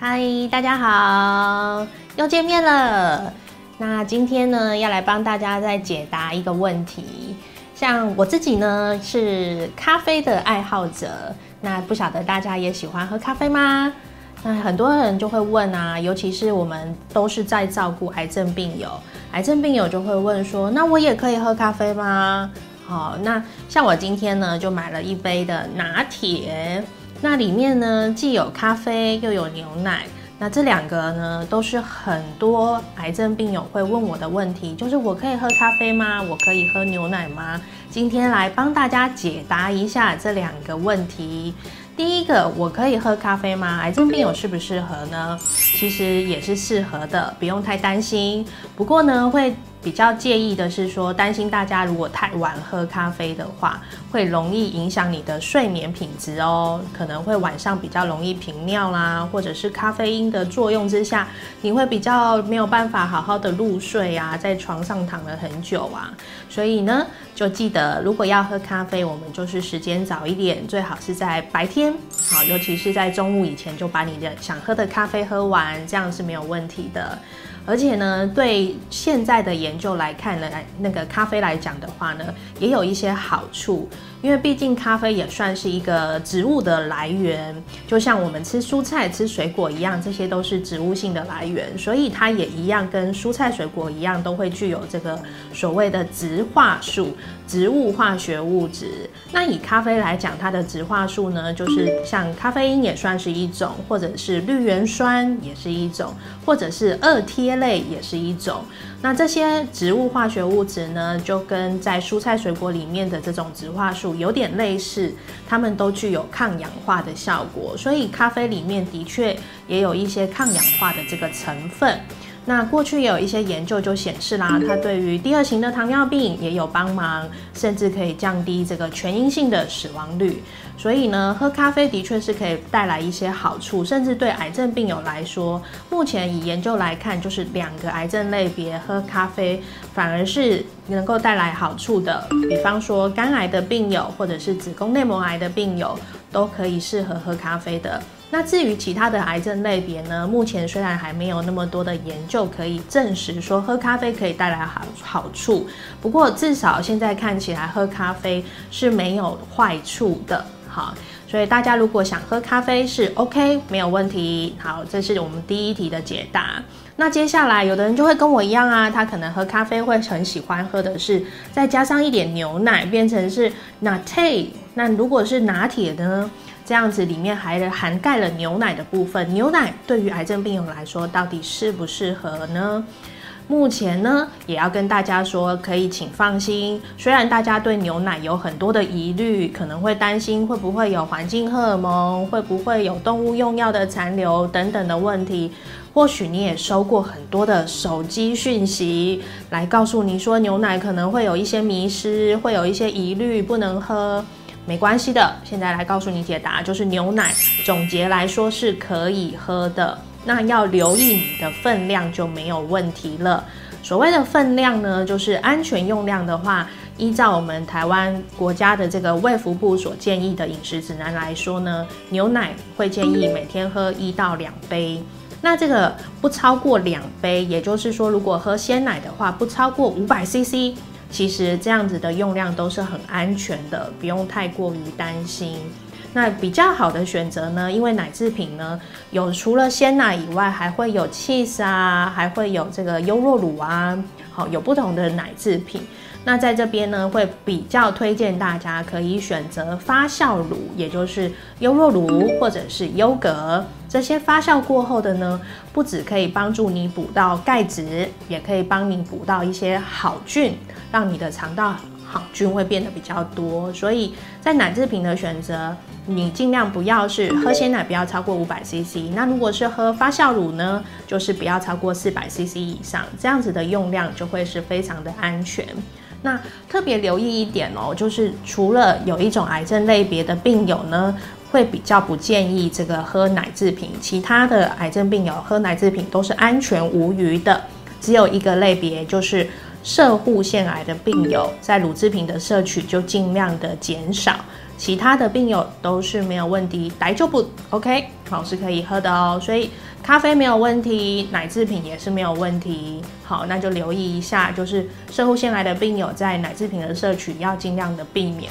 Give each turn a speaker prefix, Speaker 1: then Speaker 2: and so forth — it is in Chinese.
Speaker 1: 嗨，大家好，又见面了。那今天呢，要来帮大家再解答一个问题。像我自己呢，是咖啡的爱好者。那不晓得大家也喜欢喝咖啡吗？那很多人就会问啊，尤其是我们都是在照顾癌症病友，癌症病友就会问说，那我也可以喝咖啡吗？好，那像我今天呢，就买了一杯的拿铁。那里面呢，既有咖啡又有牛奶，那这两个呢，都是很多癌症病友会问我的问题，就是我可以喝咖啡吗？我可以喝牛奶吗？今天来帮大家解答一下这两个问题。第一个，我可以喝咖啡吗？癌症病友适不适合呢？其实也是适合的，不用太担心。不过呢，会。比较介意的是说，担心大家如果太晚喝咖啡的话，会容易影响你的睡眠品质哦，可能会晚上比较容易频尿啦，或者是咖啡因的作用之下，你会比较没有办法好好的入睡啊，在床上躺了很久啊，所以呢，就记得如果要喝咖啡，我们就是时间早一点，最好是在白天，好，尤其是在中午以前就把你的想喝的咖啡喝完，这样是没有问题的。而且呢，对现在的研究来看呢，那个咖啡来讲的话呢，也有一些好处。因为毕竟咖啡也算是一个植物的来源，就像我们吃蔬菜、吃水果一样，这些都是植物性的来源，所以它也一样跟蔬菜、水果一样，都会具有这个所谓的植化素、植物化学物质。那以咖啡来讲，它的植化素呢，就是像咖啡因也算是一种，或者是绿原酸也是一种，或者是二萜类也是一种。那这些植物化学物质呢，就跟在蔬菜水果里面的这种植化素有点类似，它们都具有抗氧化的效果，所以咖啡里面的确也有一些抗氧化的这个成分。那过去也有一些研究就显示啦，它对于第二型的糖尿病也有帮忙，甚至可以降低这个全因性的死亡率。所以呢，喝咖啡的确是可以带来一些好处，甚至对癌症病友来说，目前以研究来看，就是两个癌症类别喝咖啡反而是能够带来好处的。比方说肝癌的病友或者是子宫内膜癌的病友，都可以适合喝咖啡的。那至于其他的癌症类别呢？目前虽然还没有那么多的研究可以证实说喝咖啡可以带来好好处，不过至少现在看起来喝咖啡是没有坏处的。好，所以大家如果想喝咖啡是 OK 没有问题。好，这是我们第一题的解答。那接下来有的人就会跟我一样啊，他可能喝咖啡会很喜欢喝的是再加上一点牛奶，变成是拿铁。那如果是拿铁呢？这样子里面还涵盖了牛奶的部分，牛奶对于癌症病友来说到底适不适合呢？目前呢，也要跟大家说，可以请放心。虽然大家对牛奶有很多的疑虑，可能会担心会不会有环境荷尔蒙，会不会有动物用药的残留等等的问题。或许你也收过很多的手机讯息，来告诉你说牛奶可能会有一些迷失，会有一些疑虑，不能喝。没关系的，现在来告诉你解答，就是牛奶总结来说是可以喝的，那要留意你的分量就没有问题了。所谓的分量呢，就是安全用量的话，依照我们台湾国家的这个卫福部所建议的饮食指南来说呢，牛奶会建议每天喝一到两杯，那这个不超过两杯，也就是说如果喝鲜奶的话，不超过五百 CC。其实这样子的用量都是很安全的，不用太过于担心。那比较好的选择呢，因为奶制品呢有除了鲜奶以外，还会有 cheese 啊，还会有这个优酪乳啊，好有不同的奶制品。那在这边呢，会比较推荐大家可以选择发酵乳，也就是优酪乳或者是优格。这些发酵过后的呢，不只可以帮助你补到钙质，也可以帮你补到一些好菌，让你的肠道好菌会变得比较多。所以在奶制品的选择，你尽量不要是喝鲜奶，不要超过五百 CC。那如果是喝发酵乳呢，就是不要超过四百 CC 以上，这样子的用量就会是非常的安全。那特别留意一点哦，就是除了有一种癌症类别的病友呢。会比较不建议这个喝奶制品，其他的癌症病友喝奶制品都是安全无虞的。只有一个类别，就是射护腺癌的病友，在乳制品的摄取就尽量的减少。其他的病友都是没有问题，来就不 OK，好是可以喝的哦。所以咖啡没有问题，奶制品也是没有问题。好，那就留意一下，就是射护腺癌的病友在奶制品的摄取要尽量的避免。